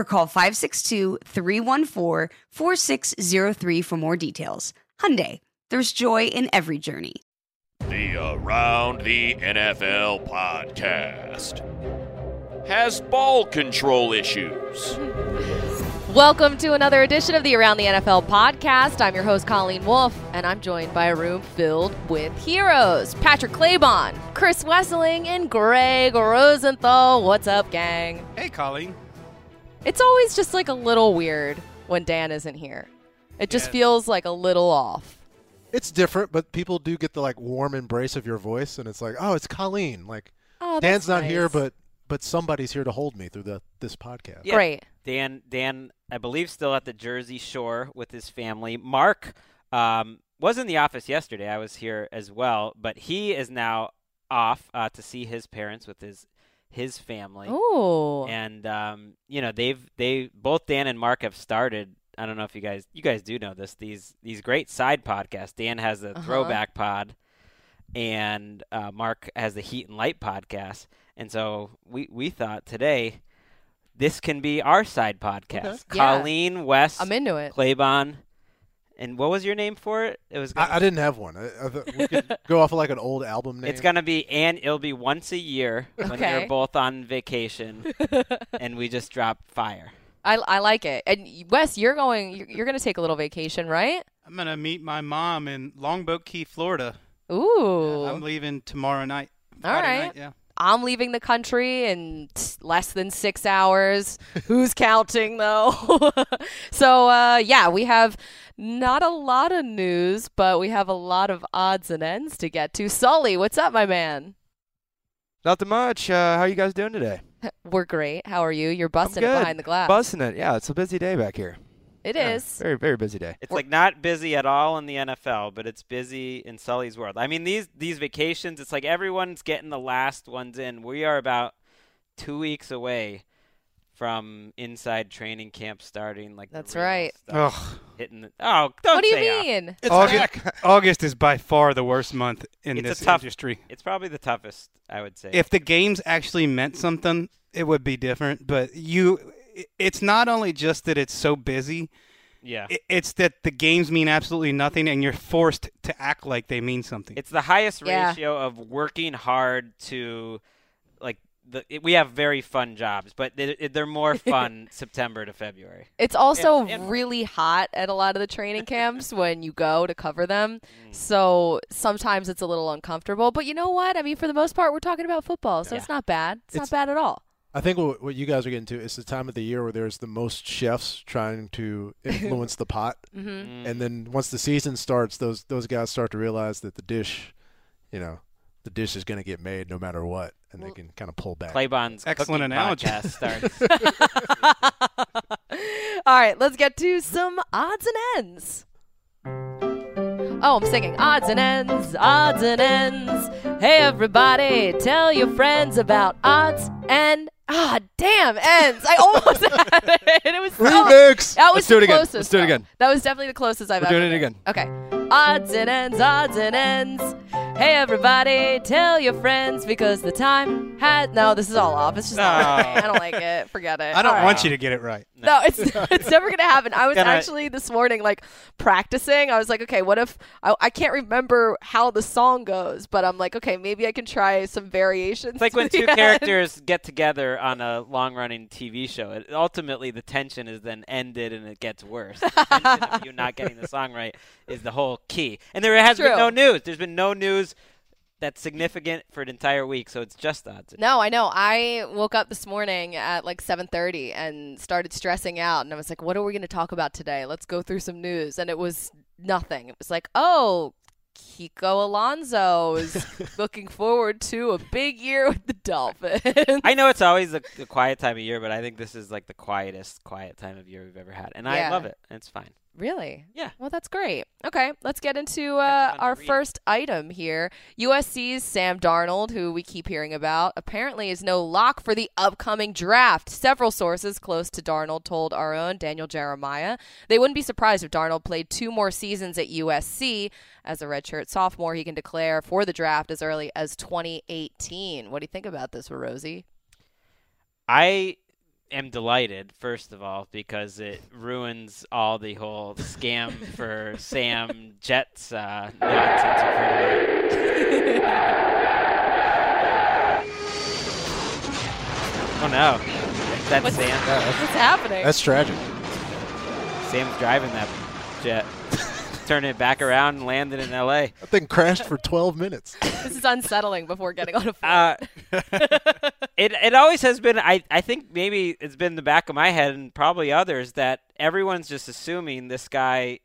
or call 562-314-4603 for more details. Hyundai, there's joy in every journey. The Around the NFL podcast has ball control issues. Welcome to another edition of the Around the NFL podcast. I'm your host, Colleen Wolfe, and I'm joined by a room filled with heroes Patrick Claybon, Chris Wesseling, and Greg Rosenthal. What's up, gang? Hey, Colleen. It's always just like a little weird when Dan isn't here. It just Yeah. feels like a little off. It's different, but people do get the like warm embrace of your voice, and it's like, oh, it's Colleen. Like Oh, Dan's that's not here, but but somebody's here to hold me through the this podcast. Yeah. Great. Dan, Dan, I believe still at the Jersey Shore with his family. Mark um, was in the office yesterday. I was here as well, but he is now off uh, to see his parents with his his family. Ooh. And um, you know they've they both Dan and Mark have started. I don't know if you guys you guys do know this. These these great side podcasts. Dan has the Uh-huh. Throwback Pod, and uh, Mark has the Heat and Light podcast. And so we we thought today this can be our side podcast. Yeah. Colleen West, I'm into it. Claybon, and what was your name for it? It was. I, I didn't have one. I, I, thought we could go off of like an old album name. It's gonna be and it'll be once a year when Okay. they're both on vacation, and we just drop fire. I, I like it. And Wes, you're going. You're, you're going to take a little vacation, right? I'm gonna meet my mom in Longboat Key, Florida. Ooh. I'm leaving tomorrow night. All Friday right. Night, yeah. I'm leaving the country in t- less than six hours. Who's counting though? so uh, yeah, we have not a lot of news, but we have a lot of odds and ends to get to. Sully, what's up, my man? Nothing much. Uh, how you guys doing today? We're great. How are you? You're busting it behind the glass. Busting it. Yeah, it's a busy day back here. It Yeah, is. very very busy day. It's like not busy at all in the NFL, but it's busy in Sully's world. I mean, these these vacations, it's like everyone's getting the last ones in. We are about two weeks away from inside training camp starting. Like That's right. stuff hitting. The, oh, don't What do you say mean? It's August. August is by far the worst month in It's a this tough- industry. It's probably the toughest, I would say. If the games actually meant something, it would be different. But you, i- it's not only just that it's so busy. yeah. It's that the games mean absolutely nothing, and you're forced to act like they mean something. It's the highest Yeah. ratio of working hard to, like, the, it, we have very fun jobs, but they, they're more fun September to February. It's also and- really hot at a lot of the training camps when you go to cover them. Mm. So sometimes it's a little uncomfortable. But you know what? I mean, for the most part, we're talking about football, so Yeah. it's not bad. It's, It's- not bad at all. I think what, what you guys are getting to is the time of the year where there's the most chefs trying to influence the pot, hmm Mm. and then once the season starts, those those guys start to realize that the dish, you know, the dish is going to get made no matter what, and they can kind of pull back. Claybon's Excellent cooking analogy. starts. all right, let's get to some odds and ends. Oh, I'm singing odds and ends, odds and ends. Hey, everybody, tell your friends about odds and ah, damn ends. I almost had it. It was so, Remix. That was Let's do the it again. closest. Let's do it though. again. That was definitely the closest I've We're ever. doing it again. Okay. Odds and ends, odds and ends. Hey, everybody, tell your friends because the time had. No, this is all off. It's just not No. right. I don't like it. Forget it. I don't All want you to get it right. No, it's it's never gonna happen. I was Gonna- actually this morning like practicing. I was like, okay, what if I, I can't remember how the song goes, but I'm like, okay, maybe I can try some variations. It's like when to the two end. characters get together on a long-running TV show. It, ultimately, the tension is then ended and it gets worse. The tension of you not getting the song right is the whole key. And there has been no news. There's been no news that's significant for an entire week, so it's just odds. No, I know. I woke up this morning at like 7:30 and started stressing out, and I was like, "What are we going to talk about today? Let's go through some news." And it was nothing. It was like, "Oh, Kiko Alonso is looking forward to a big year with the Dolphins." I know it's always a, a quiet time of year, but I think this is like the quietest quiet time of year we've ever had, and I love it. It's fine. Really? Yeah. Well, that's great. Okay, let's get into uh, our read. first item here. USC's Sam Darnold, who we keep hearing about, apparently is no lock for the upcoming draft. Several sources close to Darnold told our own Daniel Jeremiah they wouldn't be surprised if Darnold played two more seasons at USC. As a redshirt sophomore, he can declare for the draft as early as 2018. What do you think about this, Rosie? I am delighted, first of all, because it ruins all the whole scam for Sam Jets uh, nonsense we've heard. Oh no, that's What's- Sam. What's happening? That's tragic. Sam's driving that jet, turning it back around and landing in L.A. That thing crashed for 12 minutes. this is unsettling before getting on a flight. Uh, it it always has been. I I think maybe it's been in the back of my head and probably others that everyone's just assuming this guy.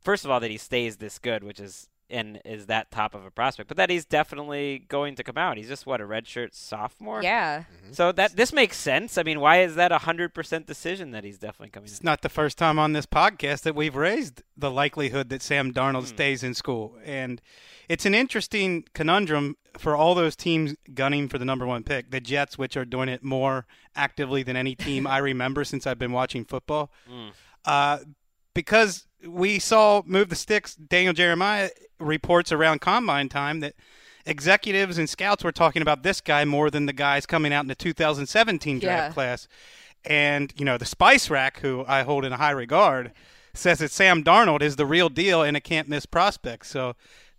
First of all, that he stays this good, which is and is that top of a prospect, but that he's definitely going to come out. He's just what a redshirt sophomore. yeah. Mm-hmm. So that this makes sense. I mean, why is that a hundred percent decision that he's definitely coming? It's in? not the first time on this podcast that we've raised the likelihood that Sam Darnold hmm. stays in school. And it's an interesting conundrum for all those teams gunning for the number one pick. The Jets, which are doing it more actively than any team I remember since I've been watching football. Hmm. Uh, because we saw Move the Sticks, Daniel Jeremiah reports around combine time that executives and scouts were talking about this guy more than the guys coming out in the 2017 draft Yeah. class. And, you know, the Spice Rack, who I hold in high regard, says that Sam Darnold is the real deal and a can't miss prospect. So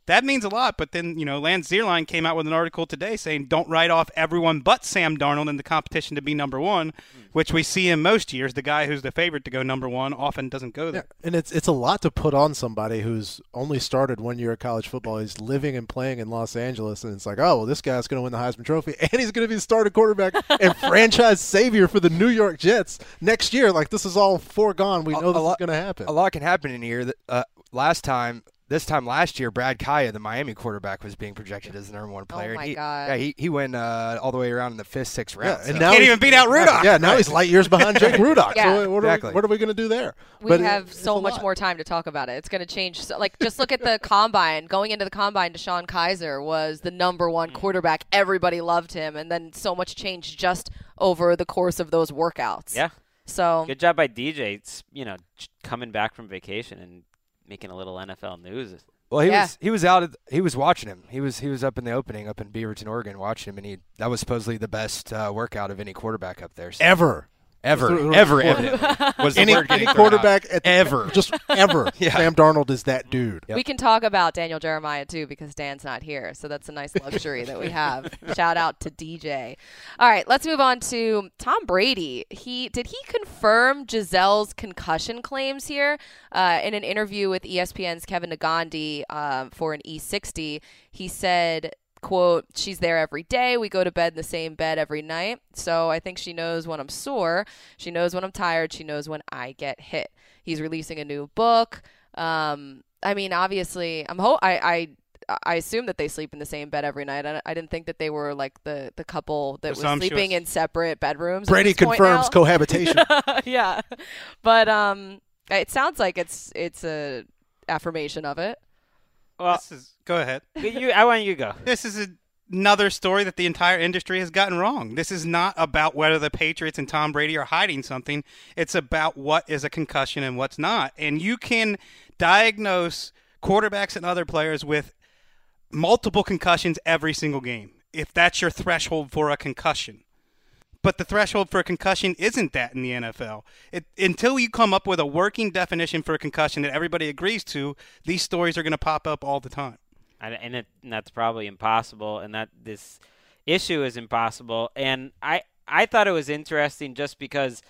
that means a lot. But then, you know, Lance Zierlein came out with an article today saying don't write off everyone but Sam Darnold in the competition to be number one, which we see in most years. The guy who's the favorite to go number one often doesn't go Yeah, there. and it's it's a lot to put on somebody who's only started one year of college football. He's living and playing in Los Angeles, and it's like, oh well, this guy's going to win the Heisman Trophy, and he's going to be the starting quarterback and franchise savior for the New York Jets next year. Like this is all foregone. We A- know a this is lot- going to happen. A lot can happen in a year. That, uh, last time, this time last year, Brad Kaaya, the Miami quarterback, was being projected as the number one player. Oh my he, God. Yeah, he, he went uh, all the way around in the fifth, sixth Yeah, round. and so- now Can't even beat out Rudolph. Yeah, now he's light years behind Jake Rudock. Yeah. So what, Exactly. are we, what are we going to do there? We But it- have it's so much lot. more time to talk about it. It's going to change. So, like, just look at the combine. Going into the combine, DeShone Kizer was the number one Mm. quarterback. Everybody loved him, and then so much changed just over the course of those workouts. Yeah. So Good job by DJ. It's, you know, coming back from vacation and making a little NFL news. Well, he Yeah. was he was out. Of, he was watching him. He was he was up in the opening up in Beaverton, Oregon, watching him, and he that was supposedly the best uh, workout of any quarterback up there. So ever. Ever, Ever. ever, evidently was the Any, word any getting thrown out. quarterback at ever. just ever. Yeah. Sam Darnold is that dude. Yep. we can talk about Daniel Jeremiah too because Dan's not here. So that's a nice luxury that we have. Shout out to DJ. All right, let's move on to Tom Brady. He did he confirm Gisele's concussion claims here uh, in an interview with ESPN's Kevin Negandhi um, for an E60. He said. Quote, she's there every day. We go to bed in the same bed every night. So I think she knows when I'm sore. She knows when I'm tired. She knows when I get hit. He's releasing a new book. Um, I mean, obviously, I'm ho- I, I I assume that they sleep in the same bed every night. I, I didn't think that they were like the the couple that was sleeping in separate bedrooms. Brady confirms cohabitation. yeah, but um, it sounds like it's it's a affirmation of it. Well, This is go ahead. you, I want you to go. This is another story that the entire industry has gotten wrong. This is not about whether the Patriots and Tom Brady are hiding something. It's about what is a concussion and what's not. And you can diagnose quarterbacks and other players with multiple concussions every single game if that's your threshold for a concussion. But the threshold for a concussion isn't that in the NFL. It, until you come up with a working definition for a concussion that everybody agrees to, these stories are going to pop up all the time. and, and, it, and that's probably impossible, and that this issue is impossible. And I I thought it was interesting just because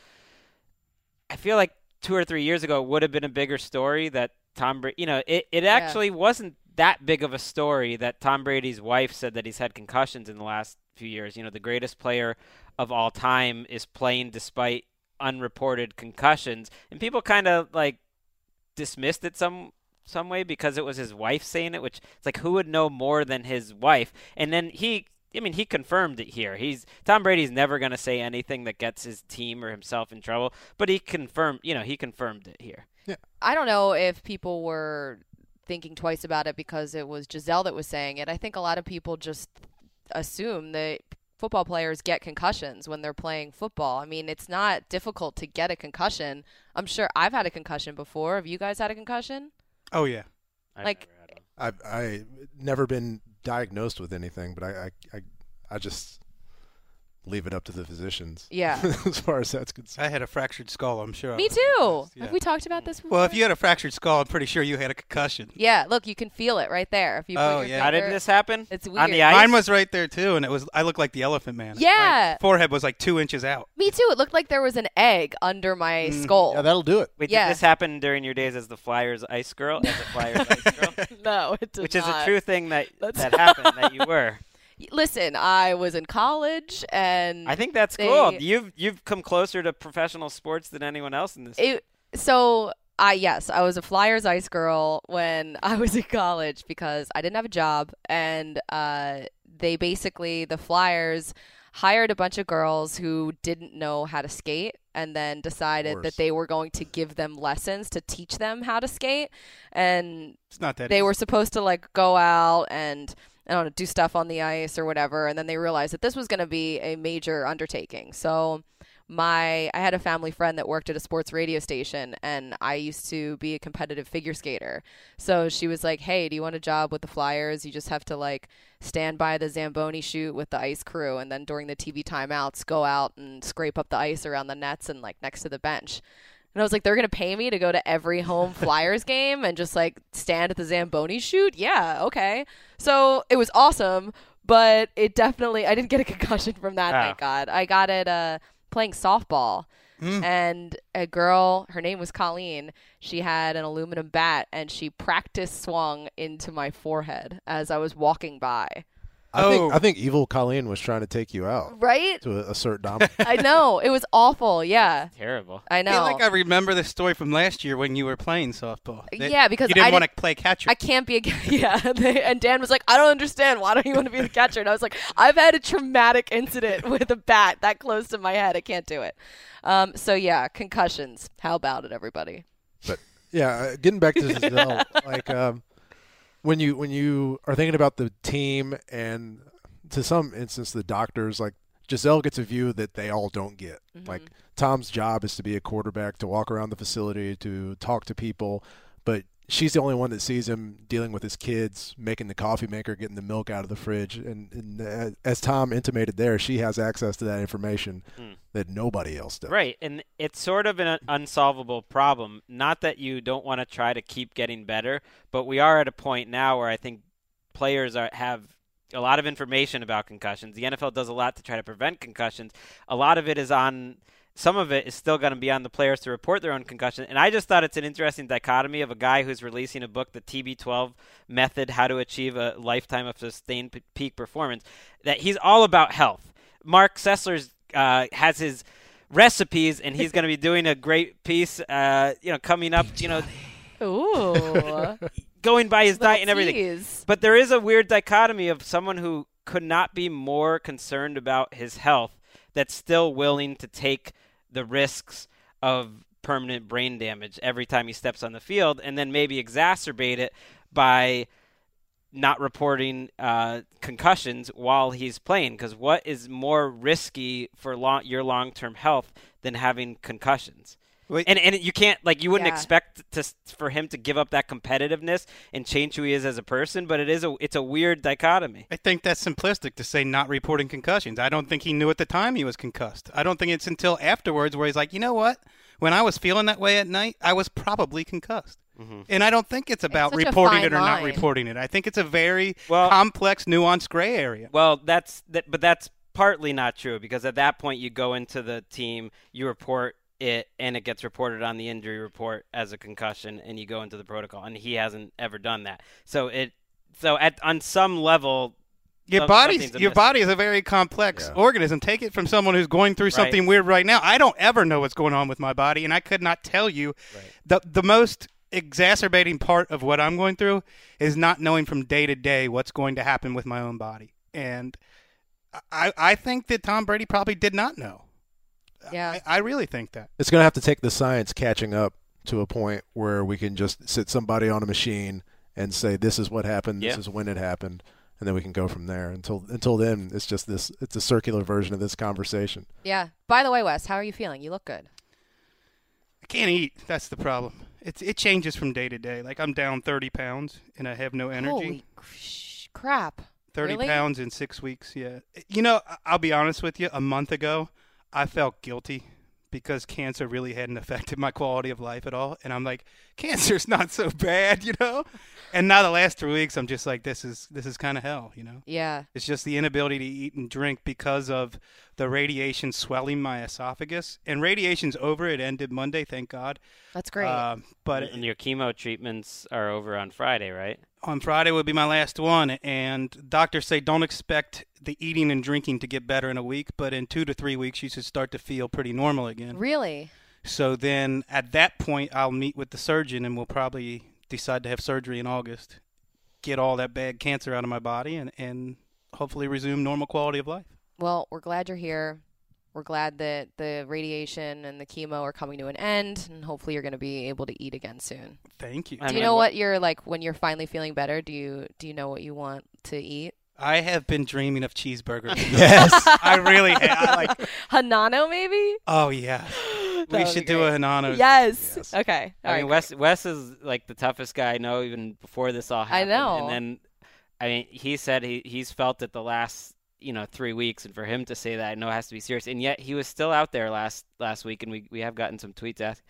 I feel like two or three years ago it would have been a bigger story that Tom Brady. You know, it it actually wasn't that big of a story that Tom Brady's wife said that he's had concussions in the last few years. You know, the greatest player of all time is playing despite unreported concussions, and people kind of like dismissed it some some way because it was his wife saying it, which it's like who would know more than his wife? And then he I mean, he confirmed it here. He's Tom Brady's never going to say anything that gets his team or himself in trouble, but he confirmed, you know, he confirmed it here. Yeah. I don't know if people were thinking twice about it because it was Gisele that was saying it. I think a lot of people just assume that football players get concussions when they're playing football. I mean, it's not difficult to get a concussion. I'm sure I've had a concussion before. Have you guys had a concussion? Oh yeah. I've Like- never had one. I've I never been diagnosed with anything, but I I, I, I just leave it up to the physicians. Yeah. as far as that's concerned. I had a fractured skull. I'm sure. Me too. yeah. Have we talked about this before? Well, if you had a fractured skull, I'm pretty sure you had a concussion. Yeah, look, you can feel it right there. If you Oh, your yeah. How did this happen? It's weird. On the ice? Mine was right there too, and it was I looked like the Elephant Man. Yeah. My forehead was like two inches out. Me too. It looked like there was an egg under my Mm. skull. Yeah, that'll do it. Wait, Yeah. did this happen during your days as the Flyers ice girl? As a Flyers ice girl? no, it did Which is a true thing that That's- that happened that you were. Listen, I was in college and I think that's They- cool. You've you've come closer to professional sports than anyone else in this. it so I yes, I was a Flyers ice girl when I was in college because I didn't have a job and uh, they basically the Flyers hired a bunch of girls who didn't know how to skate and then decided that they were going to give them lessons to teach them how to skate and It's not that. they easy. were supposed to like go out and I don't know, do stuff on the ice or whatever, and then they realized that this was going to be a major undertaking. So my I had a family friend that worked at a sports radio station and I used to be a competitive figure skater. So she was like, "Hey, do you want a job with the Flyers? You just have to like stand by the Zamboni chute with the ice crew and then during the TV timeouts go out and scrape up the ice around the nets and like next to the bench." And I was like, they're gonna pay me to go to every home Flyers game and just like stand at the Zamboni shoot? Yeah, okay. So it was awesome, but it definitely I didn't get a concussion from that, Ah. thank God. I got it uh playing softball. Mm. And a girl, her name was Colleen, she had an aluminum bat and she practice swung into my forehead as I was walking by. I think Oh. I think evil Colleen was trying to take you out Right? to assert dominance. I know. It was awful. Yeah. Terrible. I I know. feel like I remember this story from last year when you were playing softball. That Yeah, because you didn't I want to play catcher. I can't be a yeah. They- and Dan was like, I don't understand. Why don't you want to be the catcher? And I was like, I've had a traumatic incident with a bat that close to my head. I can't do it. Um, so yeah, concussions. How about it, everybody? But yeah, uh, getting back to Gisele, like um, when you when you are thinking about the team and to some instance the doctors, like Gisele gets a view that they all don't get. Mm-hmm. Like Tom's job is to be a quarterback, to walk around the facility, to talk to people, she's the only one that sees him dealing with his kids, making the coffee maker, getting the milk out of the fridge, and, and as Tom intimated there, she has access to that information Mm. that nobody else does. Right, and it's sort of an unsolvable problem. Not that you don't want to try to keep getting better, but we are at a point now where I think players are have a lot of information about concussions. The NFL does a lot to try to prevent concussions. A lot of it is on some of it is still going to be on the players to report their own concussion. And I just thought it's an interesting dichotomy of a guy who's releasing a book, The TB12 Method How to Achieve a Lifetime of Sustained P- Peak Performance, that he's all about health. Mark Sessler's uh, has his recipes, and he's going to be doing a great piece, uh, you know, coming up, you know, Ooh. going by his diet and everything. tease. But there is a weird dichotomy of someone who could not be more concerned about his health that's still willing to take the risks of permanent brain damage every time he steps on the field and then maybe exacerbate it by not reporting uh, concussions while he's playing because what is more risky for long, your long term health than having concussions? Wait. And and you can't like you wouldn't Yeah. expect to for him to give up that competitiveness and change who he is as a person, but it is a it's a weird dichotomy. I think that's simplistic to say not reporting concussions. I don't think he knew at the time he was concussed. I don't think it's until afterwards where he's like, you know what? When I was feeling that way at night, I was probably concussed. Mm-hmm. And I don't think it's about such a reporting it or not reporting it. I think it's a very Well- complex, nuanced gray area. Well, that's that, but that's partly not true because at that point you go into the team, you report it, and it gets reported on the injury report as a concussion, and you go into the protocol. And he hasn't ever done that, so it so at on some level. Your some- body's your body is a very complex Yeah. organism. Take it from someone who's going through Right. something weird right now. I don't ever know what's going on with my body, and I could not tell you. Right. The the most exacerbating part of what I'm going through is not knowing from day to day what's going to happen with my own body, and I I think that Tom Brady probably did not know. Yeah. I, I really think that. It's going to have to take the science catching up to a point where we can just sit somebody on a machine and say this is what happened, this Yeah. is when it happened, and then we can go from there. Until until then, it's just this. It's a circular version of this conversation. Yeah. By the way, Wes, how are you feeling? You look good. I can't eat. That's the problem. It's it changes from day to day. Like I'm down 30 pounds and I have no energy. Holy crap. 30 Really? pounds in six weeks. Yeah. You know, I'll be honest with you. A month ago, I felt guilty because cancer really hadn't affected my quality of life at all. And I'm like, cancer's not so bad, you know? And now the last three weeks, I'm just like, this is this is kind of hell, you know? Yeah. It's just the inability to eat and drink because of the radiation swelling my esophagus. And radiation's over. It ended Monday, thank God. That's great. Um, but and your chemo treatments are over on Friday, right? On Friday would be my last one, and doctors say don't expect the eating and drinking to get better in a week, but in two to three weeks you should start to feel pretty normal again. really? So then at that point I'll meet with the surgeon and we'll probably decide to have surgery in August, get all that bad cancer out of my body, and and hopefully resume normal quality of life. Well, we're glad you're here. We're glad that the radiation and the chemo are coming to an end, and hopefully you're going to be able to eat again soon. Thank you. I do you mean, know what you're like when you're finally feeling better? Do you do you know what you want to eat? I have been dreaming of cheeseburgers. Yes. I really have. I like. Hanano, maybe. Oh yeah, we should do a. Hanano. Yes. Yes. Okay. All I right. mean, Wes Wes is like the toughest guy I know, even before this all happened. I know. And then, I mean, he said he he's felt it the last you know three weeks, and for him to say that, I know it has to be serious. And yet, he was still out there last last week, and we we have gotten some tweets ask,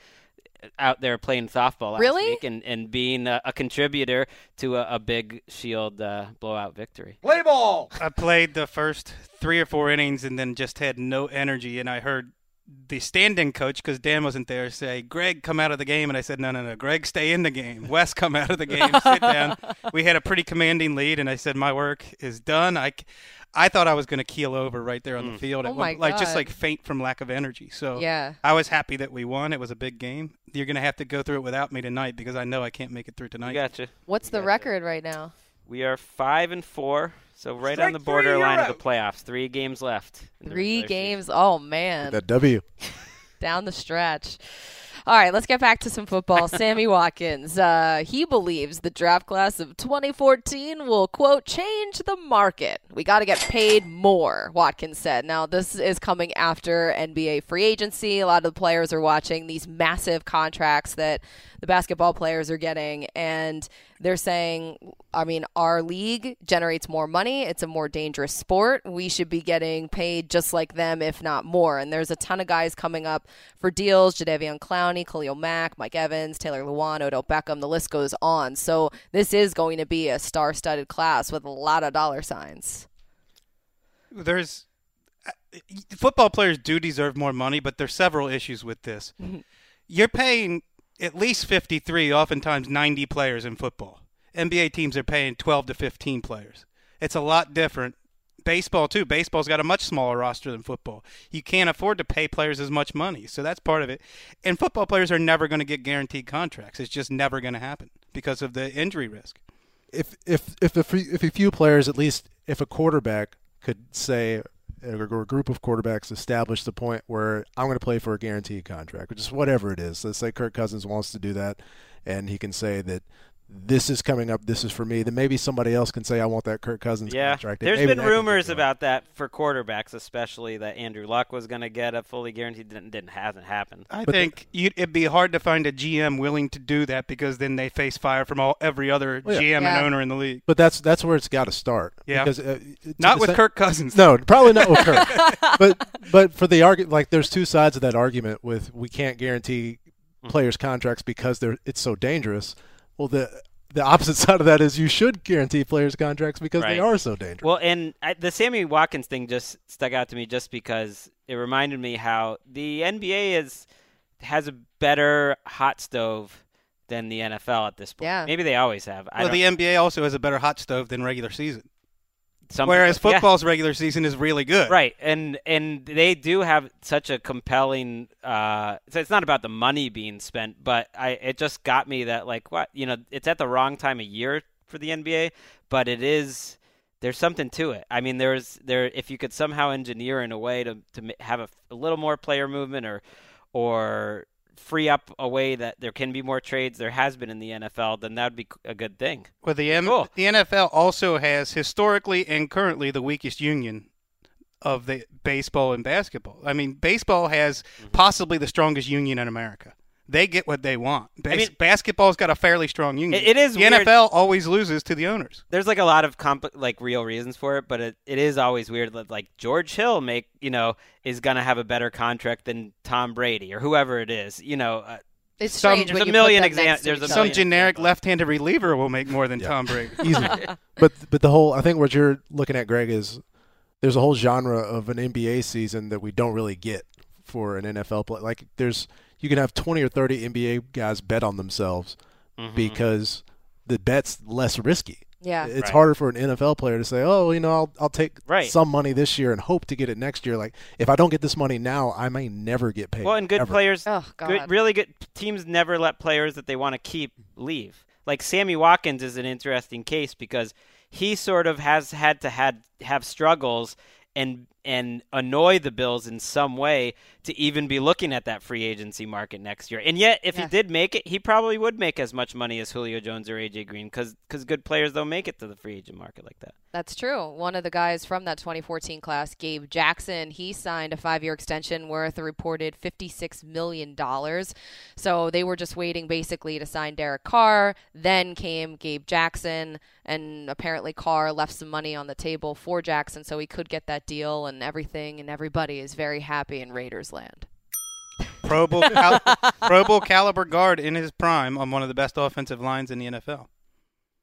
out there playing softball last Really? week, and and being a, a contributor to a, a big Shield uh, blowout victory. Play ball. I played the first three or four innings and then just had no energy. And I heard the stand-in coach, because Dan wasn't there, say, "Greg, come out of the game." And I said, "No, no, no, Greg, stay in the game. Wes, come out of the game. Sit down." We had a pretty commanding lead, and I said, "My work is done." I, c- I thought I was going to keel over right there on the mm. field, at Oh one- my like just like faint from lack of energy. So Yeah. I was happy that we won. It was a big game. You're going to have to go through it without me tonight because I know I can't make it through I tonight. gotcha. What's the Gotcha. record right now? We are five and four, so right Strike on the borderline of the playoffs. Three games left. Three regular season. games. Oh man. that W. down the stretch. All right, let's get back to some football. Sammy Watkins, uh, he believes the draft class of 2014 will, quote, change the market. We got to get paid more, Watkins said. Now, this is coming after NBA free agency. A lot of the players are watching these massive contracts that the basketball players are getting, and they're saying, I mean, our league generates more money. It's a more dangerous sport. We should be getting paid just like them, if not more. And there's a ton of guys coming up for deals Jadeveon Clowney, Khalil Mack, Mike Evans, Taylor Lewan, Odell Beckham. The list goes on. So this is going to be a star studded class with a lot of dollar signs. there's uh, football players do deserve more money, but there's several issues with this. You're paying at least 53, oftentimes 90 players in football. NBA teams are paying 12 to 15 players. It's a lot different. Baseball too. Baseball's got a much smaller roster than football. You can't afford to pay players as much money, so that's part of it. And football players are never going to get guaranteed contracts. It's just never going to happen because of the injury risk. if if if a few, if a few players, at least if a quarterback could say, or a group of quarterbacks establish the point where I'm going to play for a guaranteed contract, which is whatever it is. Let's say Kirk Cousins wants to do that, and he can say that this is coming up, this is for me, then maybe somebody else can say I want that Kirk Cousins Yeah, contract. and there's maybe been that can get rumors going. about that for quarterbacks, especially that Andrew Luck was going to get a fully guaranteed. Didn't, didn't hasn't happened. I But the- think you'd, it'd be hard to find a GM willing to do that because then they face fire from all every other Well, yeah. GM Yeah. and owner in the league. But that's that's where it's got to start. Yeah. Because, uh, Not with sa- Kirk Cousins. No, probably not with Kirk. but but for the argument, like there's two sides of that argument. With we can't guarantee players contracts because they're it's so dangerous. Well, the the opposite side of that is you should guarantee players contracts because they are so dangerous. Well, and I, the Sammy Watkins thing just stuck out to me just because it reminded me how the NBA is has a better hot stove than the NFL at this point. Yeah. Maybe they always have. I Well, don't, the NBA also has a better hot stove than regular season. Some Whereas people- yeah. football's regular season is really good. Right, and and they do have such a compelling. Uh, so it's not about the money being spent, but I it just got me that like what you know it's at the wrong time of year for the NBA, but it is there's something to it. I mean, there's there if you could somehow engineer in a way to to have a, a little more player movement or or free up a way that there can be more trades. There has been in the NFL, then that would be a good thing. Well, the M- Cool. the NFL also has historically and currently the weakest union of the baseball and basketball. I mean, baseball has Mm-hmm. possibly the strongest union in America. They get what they want. Bas- mean- basketball's got a fairly strong union. It- it is the weird. NFL always loses to the owners. there's like a lot of comp- like real reasons for it, but it, it is always weird that like George Hill make you know is gonna have a better contract than Tom Brady or whoever it is. You know, uh, It's Some- strange there's a million put them exam- next to there's a each Some million generic examples. left-handed reliever will make more than Yeah. Tom Brady. Easy. but but the whole I think what you're looking at, Greg, is there's a whole genre of an NBA season that we don't really get for an NFL play. Like there's you can have 20 or 30 NBA guys bet on themselves mhm. because the bet's less risky. Yeah. It's Right. harder for an NFL player to say, "Oh, you know, I'll I'll take Right. some money this year and hope to get it next year." Like if I don't get this money now, I may never get paid. well, and good ever. players, Oh God. good, really good teams never let players that they want to keep leave. Like Sammy Watkins is an interesting case because he sort of has had to had have struggles and and annoy the Bills in some way to even be looking at that free agency market next year. And yet, if Yeah. he did make it, he probably would make as much money as Julio Jones or AJ Green because good players don't make it to the free agent market like that. That's true. One of the guys from that 2014 class, Gabe Jackson, he signed a five-year extension worth a reported 56 million dollars. So they were just waiting basically to sign Derek Carr. Then came Gabe Jackson, and apparently Carr left some money on the table for Jackson, so he could get that deal, and everything and everybody is very happy in Raiders land. Pro Bowl, cal- Pro Bowl caliber guard in his prime on one of the best offensive lines in the NFL.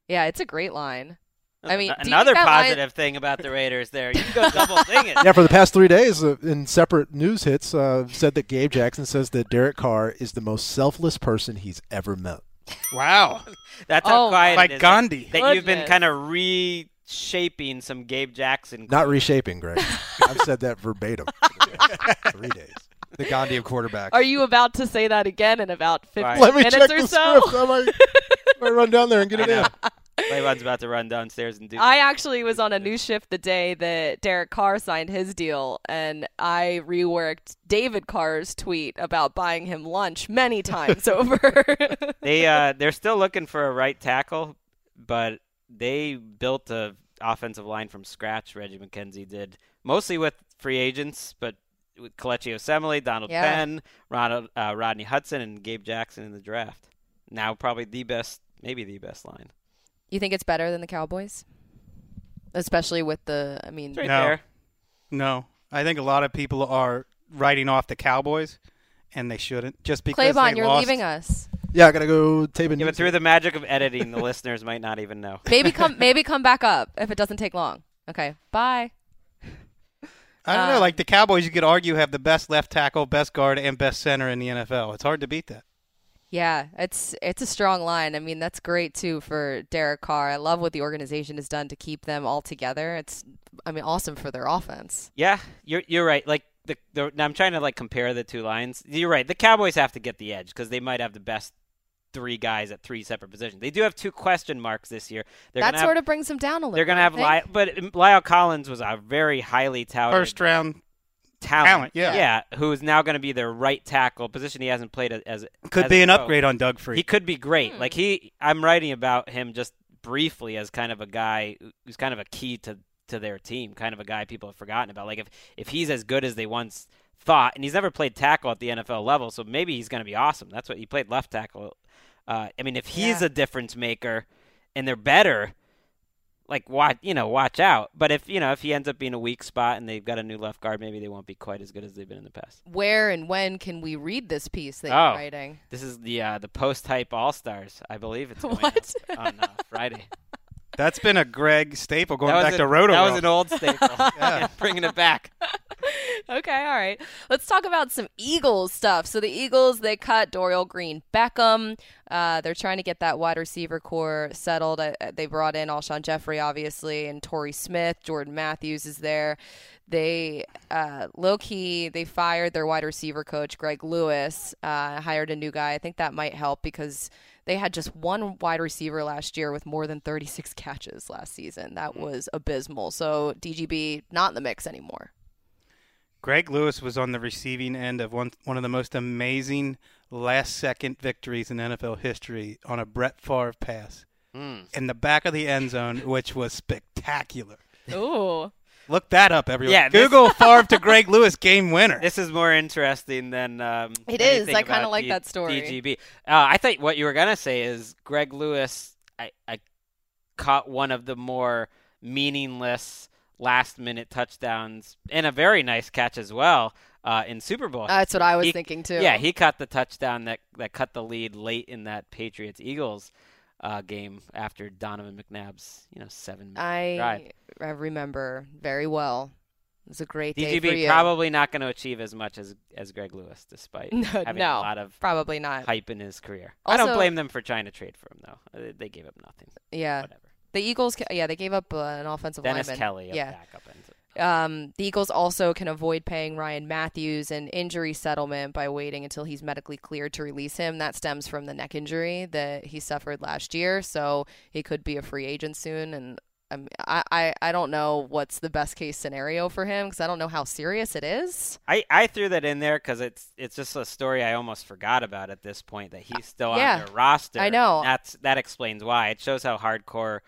Yeah, it's a great line. I mean, do another think that line- positive thing about the Raiders there. You can go double thing it. Yeah, for the past three days, uh, in separate news hits, uh, said that Gabe Jackson says that Derek Carr is the most selfless person he's ever met. Wow. That's how Oh, quiet Like it is. Gandhi. That you've been kind of reshaping some Gabe Jackson. Not reshaping, Greg. I've said that verbatim. for the past three days. The Gandhi of quarterbacks. Are you about to say that again in about 50 Right. Let me minutes check or the so? script. I might, might run down there and get it in. know. About to run downstairs and do. I actually was on a news shift the day that Derek Carr signed his deal, and I reworked David Carr's tweet about buying him lunch many times over. they uh, they're still looking for a right tackle, but they built a offensive line from scratch. Reggie McKenzie did mostly with free agents, but with Kelechi Osemele, Donald Yeah. Penn, Ronald, uh, Rodney Hudson, and Gabe Jackson in the draft. Now probably the best, maybe the best line. you think it's better than the Cowboys? Especially with the, I mean, right No. there. No, I think a lot of people are writing off the Cowboys, and they shouldn't. Just because Claybon, they you're lost. leaving us. Yeah, I gotta go tape Yeah, but through the magic of editing, the listeners might not even know. Maybe come, maybe come back up if it doesn't take long. Okay, bye. I don't know. Um, Like the Cowboys, you could argue have the best left tackle, best guard, and best center in the NFL. It's hard to beat that. Yeah, it's it's a strong line. I mean, that's great too for Derek Carr. I love what the organization has done to keep them all together. It's, I mean, awesome for their offense. Yeah, you're you're right. Like the, the I'm trying to like compare the two lines. You're right. The Cowboys have to get the edge because they might have the best three guys at three separate positions. They do have two question marks this year. They're that gonna sort have, of brings them down a little. they're gonna have think. La'el, but La'el Collins was a very highly touted First round talent. Talent, yeah. yeah, who is now going to be their right tackle, position he hasn't played as Could as be a an pro. upgrade on Doug Free. He could be great. Hmm. Like he, I'm writing about him just briefly as kind of a guy who's kind of a key to to their team, kind of a guy people have forgotten about. Like if if he's as good as they once thought, and he's never played tackle at the NFL level, so maybe he's going to be awesome. That's what he played left tackle. Uh, I mean, if he's Yeah. a difference maker, and they're better. Like watch, you know, watch out. But if you know if he ends up being a weak spot and they've got a new left guard, maybe they won't be quite as good as they've been in the past. Where and when can we read this piece that Oh. you're writing? This is the uh, the post hype All Stars, I believe it's going What? on uh, Friday. That's been a Greg staple going back a- to Roto. That was an old staple. Yeah. bringing it back. okay, all right. Let's talk about some Eagles stuff. So the Eagles they cut Dorial Green Beckham. Uh, they're trying to get that wide receiver corps settled. Uh, they brought in Alshon Jeffery, obviously, and Torrey Smith. Jordan Matthews is there. They uh, low key they fired their wide receiver coach Greg Lewis. Uh, hired a new guy. I think that might help because they had just one wide receiver last year with more than 36 catches last season. That was abysmal. So DGB not in the mix anymore. Greg Lewis was on the receiving end of one one of the most amazing last second victories in NFL history on a Brett Favre pass Mm. in the back of the end zone, which was spectacular. Ooh. Look that up, everyone. Yeah, this- Google Favre to Greg Lewis game winner. This is more interesting than um, It is. anything I kinda about like D- that story. DGB. Uh, I thought what you were gonna say is Greg Lewis. I, I caught one of the more meaningless last minute touchdowns and a very nice catch as well uh, in Super Bowl. That's what I was He- thinking too. Yeah, he caught the touchdown that that cut the lead late in that Patriots Eagles uh, game after Donovan McNabb's you know seven minute drive. I I remember very well. It was a great day for you. probably not going to achieve as much as as Greg Lewis, despite No, having no, a lot of probably not. hype in his career. I don't blame them for trying to trade for him though. They gave up nothing. Yeah, Whatever. the Eagles. Yeah, they gave up uh, an offensive Dennis lineman. Kelly, a Yeah. backup end. Um, the Eagles also can avoid paying Ryan Mathews an injury settlement by waiting until he's medically cleared to release him. That stems from the neck injury that he suffered last year, so he could be a free agent soon. And um, I, I, I don't know what's the best case scenario for him because I don't know how serious it is. I, I threw that in there because it's it's just a story I almost forgot about at this point that he's still Yeah, on their roster. I know. That's that explains why. It shows how hardcore,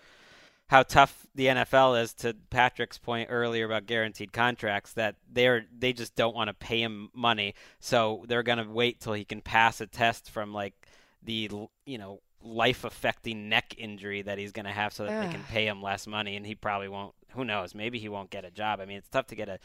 how tough the NFL is. To Patrick's point earlier about guaranteed contracts, that they're they just don't want to pay him money, so they're gonna wait till he can pass a test from like the you know life affecting neck injury that he's gonna have, so that they can pay him less money, and he probably won't. Who knows? Maybe he won't get a job. I mean, it's tough to get a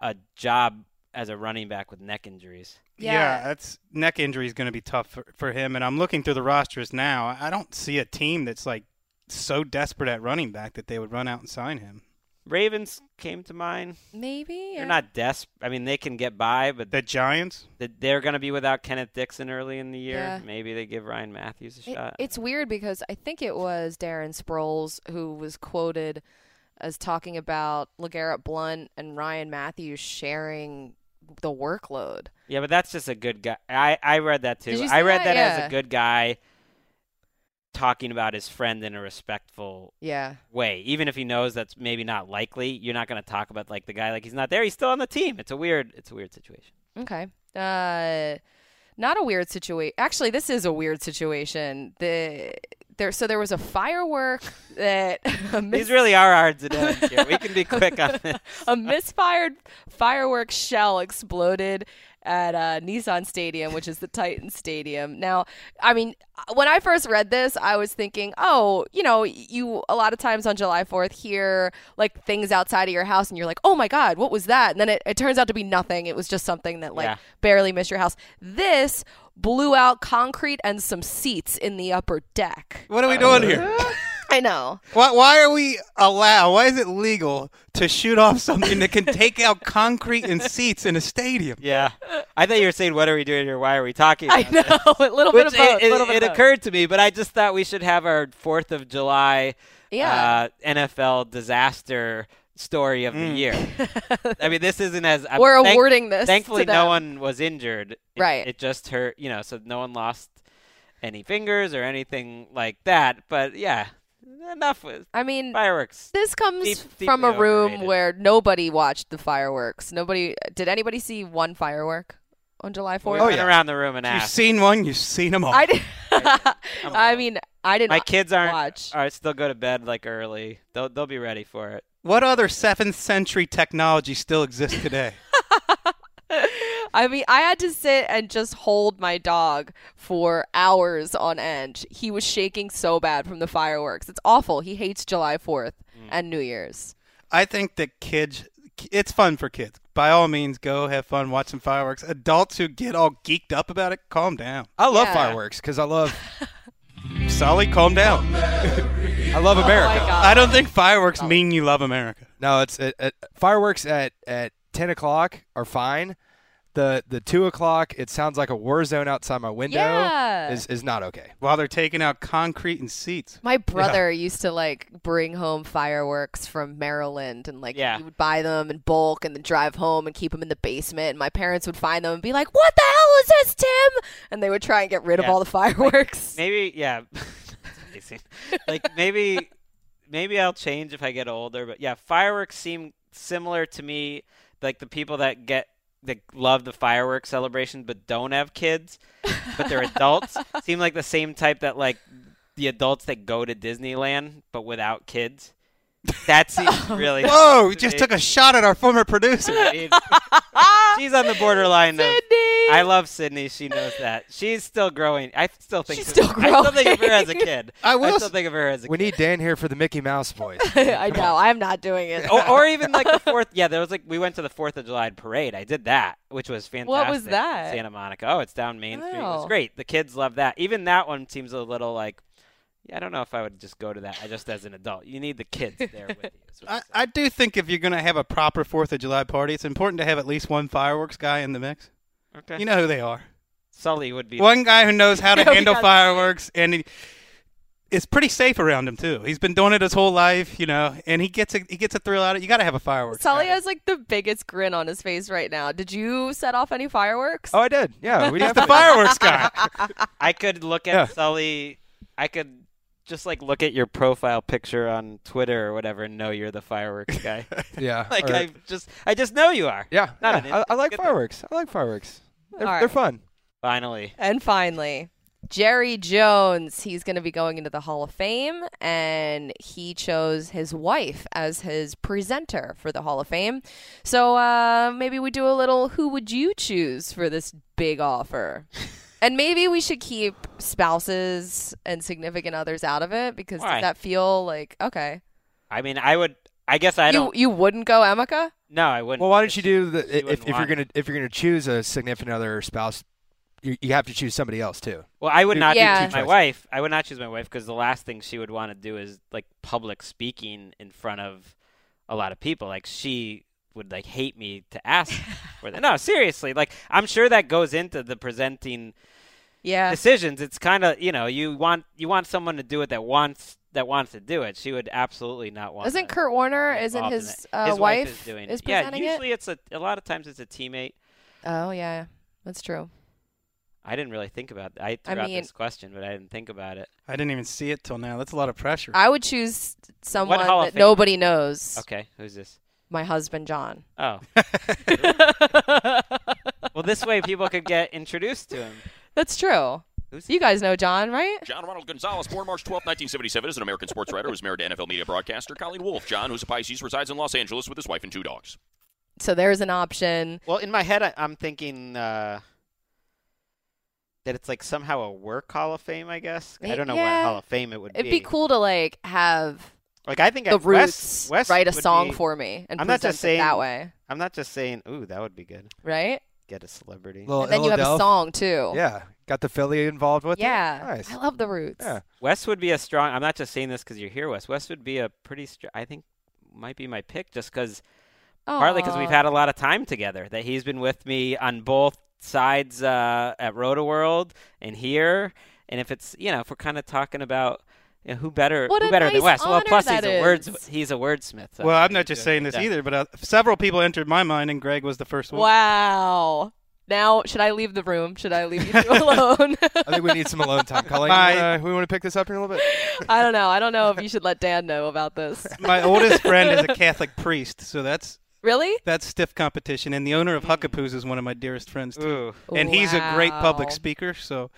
a job as a running back with neck injuries. Yeah. that's neck injury is going to be tough for, for him. And I'm looking through the rosters now. I don't see a team that's like so desperate at running back that they would run out and sign him. Ravens came to mind. Maybe They're not desperate. I mean, they can get by, but The Giants, th- they're going to be without Kenneth Dixon early in the year. Yeah. Maybe they give Ryan Mathews a It- shot. it's weird because I think it was Darren Sproles who was quoted as talking about LeGarrette Blunt and Ryan Mathews sharing the workload. yeah, but that's just a good guy. I, I read that too. Did you I read that? that, as a good guy talking about his friend in a respectful Yeah. way. Even if he knows that's maybe not likely, you're not going to talk about like the guy like he's not there. He's still on the team. It's a weird. It's a weird situation. Okay. Uh, not a weird situation. Actually, this is a weird situation. The there, so there was a firework that a mis- These really are hard to do. here. We can be quick on this. a misfired fireworks shell exploded at uh, Nissan Stadium, which is the Titan Stadium. Now, I mean, when I first read this, I was thinking, oh, you know, you a lot of times on July 4th hear like things outside of your house and you're like, oh my God, what was that? And then it, it turns out to be nothing. It was just something that like Yeah. barely missed your house. This blew out concrete and some seats in the upper deck. what are we doing here? I know. Why, why are we allowed? Why is it legal to shoot off something that can take out concrete and seats in a stadium? Yeah, I thought you were saying, "What are we doing here? Why are we talking?" I about this?" know. a little bit Which of both. it, little it, bit it occurred to me, but I just thought we should have our Fourth of July Yeah. uh, NFL disaster story of the Mm. year. I mean, this isn't as I'm We're thank- awarding this. Thankfully, to no one was injured. It- Right. It just hurt, you know, so no one lost any fingers or anything like that. But yeah, Enough with I mean, fireworks. this comes Deep- from a room overrated. where nobody watched the fireworks. Nobody did. Anybody see one firework on July Fourth? Oh, went yeah. around the room and ask. You've seen one, you've seen them all. I did, I mean, I didn't My kids aren't. watch. All right, still go to bed like early. They'll they'll be ready for it. what other seventh century technology still exists today? I mean, I had to sit and just hold my dog for hours on end. He was shaking so bad from the fireworks. It's awful. He hates July 4th Mm. and New Year's. I think that kids, it's fun for kids. By all means, go have fun, watch some fireworks. Adults who get all geeked up about it, calm down. I love Yeah. fireworks because I love Sully, calm down. I love Oh America. my God. I don't think fireworks mean you love America. No, it's it, it, fireworks at at ten o'clock are fine. The the two o'clock, it sounds like a war zone outside my window. Yeah. Is is not okay. While they're taking out concrete and seats. My brother used to like bring home fireworks from Maryland and like Yeah. he would buy them in bulk and then drive home and keep them in the basement. And my parents would find them and be like, "What the hell is this, Tim?" And they would try and get rid of all the fireworks. Maybe yeah. That's amazing. like maybe maybe I'll change if I get older. But yeah, fireworks seem similar to me. Like the people that get that love the fireworks celebration but don't have kids, but they're adults, seem like the same type that like the adults that go to Disneyland but without kids. That seems really. Whoa, we just took a shot at our former producer. She's on the borderline of. Sydney! I love Sydney. She knows that. She's still growing. I still think She's of- still I still think of her as a kid. I will still think of her as a kid. We kid. need Dan here for the Mickey Mouse voice. I know. I'm not doing it. or, or even like the fourth. Yeah, there was like we went to the Fourth of July parade. I did that, which was fantastic. What was that? Santa Monica. Oh, it's down Main Street. It was Oh. great. The kids love that. Even that one seems a little like. Yeah, I don't know if I would just go to that. I just as an adult, you need the kids there with you. I, I'm saying. I do think if you're going to have a proper 4th of July party, it's important to have at least one fireworks guy in the mix. okay. You know who they are. Sully would be One guy who knows how to handle fireworks, and he, it's pretty safe around him too. He's been doing it his whole life, you know, and he gets a he gets a thrill out of it. You got to have a fireworks. Sully guy. has like the biggest grin on his face right now. Did you set off any fireworks? oh, I did. Yeah, we He's have the fireworks guy. I could look at Yeah. Sully. I could just like look at your profile picture on Twitter or whatever and know you're the fireworks guy. Yeah. like or- I just, I just know you are. yeah. Not yeah, an I, I like Get that. fireworks. I like fireworks. They're, All they're fun. Finally, And finally, Jerry Jones. He's going to be going into the Hall of Fame, and he chose his wife as his presenter for the Hall of Fame. So uh, maybe we do a little who would you choose for this big offer? and maybe we should keep spouses and significant others out of it because Why? does that feel like okay? I mean, I would. I guess I don't. you you wouldn't go Emeka? No, I wouldn't. Well, why don't you do the if, if you're gonna if you're gonna choose a significant other or spouse, you, you have to choose somebody else too. Well, I would not Yeah. choose my wife. I would not choose my wife because the last thing she would want to do is like public speaking in front of a lot of people. Like she would like hate me to ask for that. No, seriously. Like I'm sure that goes into the presenting Yeah. decisions. It's kind of you know you want you want someone to do it that wants that wants to do it. She would absolutely not want. Isn't to Kurt Warner? Isn't his, it. uh, his wife is doing is it? Yeah, presenting it? usually it's a a lot of times it's a teammate. Oh yeah, that's true. I didn't really think about. I I threw out mean- this question, but I didn't think about it. I didn't even see it till now. That's a lot of pressure. I would choose someone that Fame? nobody knows. Okay, who's this? My husband John. Oh, well, this way people could get introduced to him. That's true. Who's You guys know John, right? John Ronald Gonzalez, born March 12, 1977, is an American sports writer who's married to NFL media broadcaster Colleen Wolfe. John, who's a Pisces, resides in Los Angeles with his wife and two dogs. So there's an option. Well, in my head, I, I'm thinking uh, that it's like somehow a work Hall of Fame. I guess I don't know Yeah. what Hall of Fame it would It'd be cool to like have Like I think the at Wes- Roots Wes write a song be- for me and I'm not just it saying- that way, I'm not just saying, "Ooh, that would be good." right? Get a celebrity. Little and then you have a Illadelph. song too. Yeah, got the Philly involved with Yeah. it. Nice. I love the Roots. Yeah. Wes would be a strong. I'm not just saying this because you're here, Wes. West would be a pretty. Str- I think might be my pick just because partly because we've Aw. had a lot of time together. That he's been with me on both sides uh, at Roto World and here. And if it's you know if we're kind of talking about you know, who better What who a better than nice Wes? Well, plus he's a words he's a wordsmith. so well, I'm not just saying this Yeah. either, but uh, several people entered my mind, and Greg was the first one. Wow. Now, should I leave the room? Should I leave you two alone? I think we need some alone time. Colleen, My- you wanna- we want to pick this up in a little bit. I don't know. I don't know if you should let Dan know about this. My oldest friend is a Catholic priest, so that's Really? that's stiff competition. And the owner of Huckapoos is one of my dearest friends too. Ooh. and he's a great public speaker. So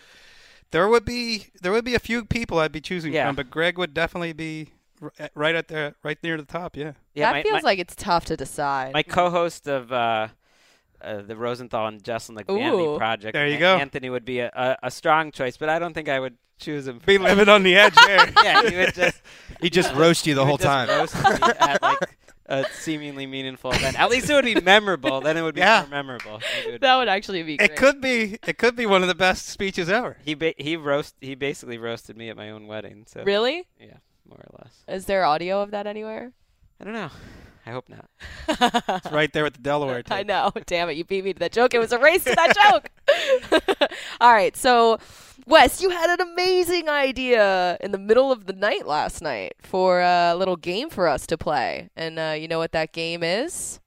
there would be there would be a few people I'd be choosing Yeah. from, but Greg would definitely be right at the right near the top. Yeah. Yeah, that my, feels my, like it's tough to decide. my co-host of uh, uh, the Rosenthal and Jesselyn Ooh. McVanity project. There you go. Anthony would be a, a, a strong choice, but I don't think I would choose him. Be living on the edge there. yeah, he would just He just roast you the whole time. roast me at like a seemingly meaningful event. At least it would be memorable. Then it would be Yeah. more memorable. Would- that would actually be great. It could be it could be one of the best speeches ever. He ba- he roast he basically roasted me at my own wedding. So Really? yeah, more or less. Is there audio of that anywhere? I don't know. I hope not. It's right there with the Delaware. I know. Damn it. You beat me to that joke. It was a race to that joke. All right. So, Wes, you had an amazing idea in the middle of the night last night for a little game for us to play. And uh, you know what that game is?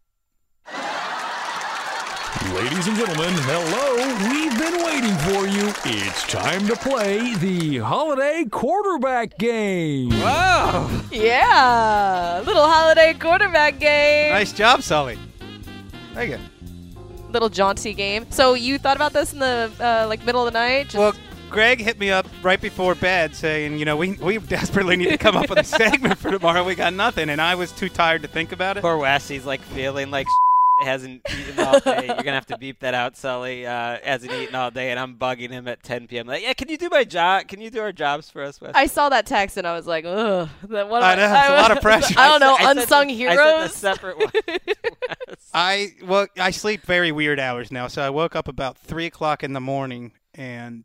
Ladies and gentlemen, hello. We've been waiting for you. It's time to play the holiday quarterback game. Whoa! Yeah. Little holiday quarterback game. Nice job, Sully. Thank you. Little jaunty game. So, you thought about this in the uh, like middle of the night? Just- Well, Greg hit me up right before bed saying, you know, we we desperately need to come up with a segment for tomorrow. We got nothing, and I was too tired to think about it. Poor Wes. He's like feeling like hasn't eaten all day. You're gonna have to beep that out, Sully. Uh, hasn't eaten all day, and I'm bugging him at 10 p.m. Like, yeah, can you do my job? Can you do our jobs for us, Wes? I saw that text and I was like, ugh. That, what I am know, it's a lot of pressure. I don't know, I said unsung the- heroes. I said the separate one. I well, I sleep very weird hours now, so I woke up about three o'clock in the morning and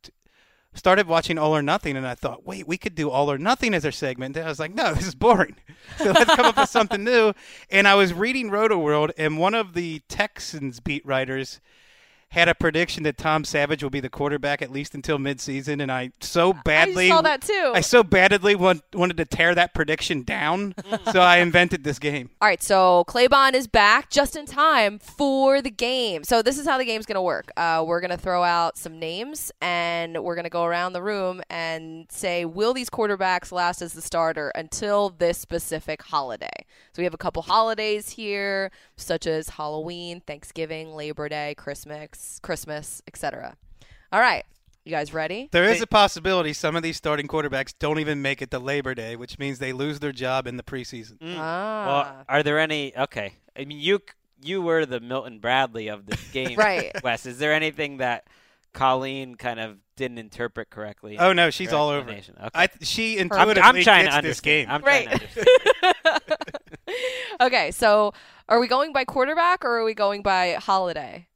started watching All or Nothing, and I thought, wait, we could do All or Nothing as our segment. And I was like, no, this is boring. So let's come up with something new. And I was reading Roto World, and one of the Texans beat writers had a prediction that Tom Savage will be the quarterback at least until midseason, and I so badly I saw that too. I so badly want, wanted to tear that prediction down, so I invented this game. All right, so Claybon is back just in time for the game. So this is how the game's going to work. Uh, we're going to throw out some names, and we're going to go around the room and say, will these quarterbacks last as the starter until this specific holiday? So we have a couple holidays here, such as Halloween, Thanksgiving, Labor Day, Christmas, Christmas, etc. All right, you guys ready? There is a possibility some of these starting quarterbacks don't even make it to Labor Day, which means they lose their job in the preseason. Mm. Ah. Well, are there any? Okay, I mean, you you were the Milton Bradley of this game, Right. Wes? Is there anything that Colleen kind of didn't interpret correctly? Oh no, she's all over. it. explanation. Okay. I she I'm, I'm trying gets to this game. I'm Right. trying to understand. okay, so are we going by quarterback or are we going by holiday?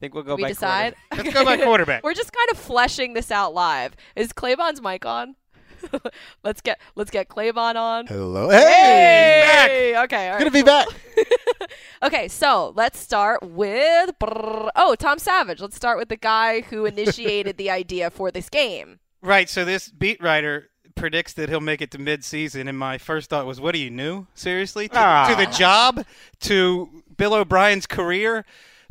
Think we'll go we by decide. Let's go by quarterback. We're just kind of fleshing this out live. Is Claybon's mic on? let's get let's get Claybon on. Hello. Hey! Hey! Okay, all gonna right. be back. Okay, so let's start with brrr- oh Tom Savage. Let's start with the guy who initiated the idea for this game. Right. So this beat writer predicts that he'll make it to mid-season, and my first thought was, "What are you new? Seriously? To, Ah. to the job? To Bill O'Brien's career?"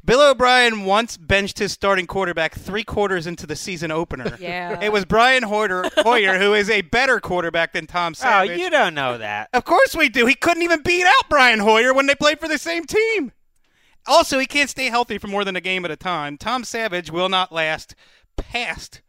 Bill O'Brien once benched his starting quarterback three quarters into the season opener. Yeah. It was Brian Hoyer, Hoyer, who is a better quarterback than Tom Savage. oh, you don't know that. Of course we do. He couldn't even beat out Brian Hoyer when they played for the same team. Also, he can't stay healthy for more than a game at a time. Tom Savage will not last past.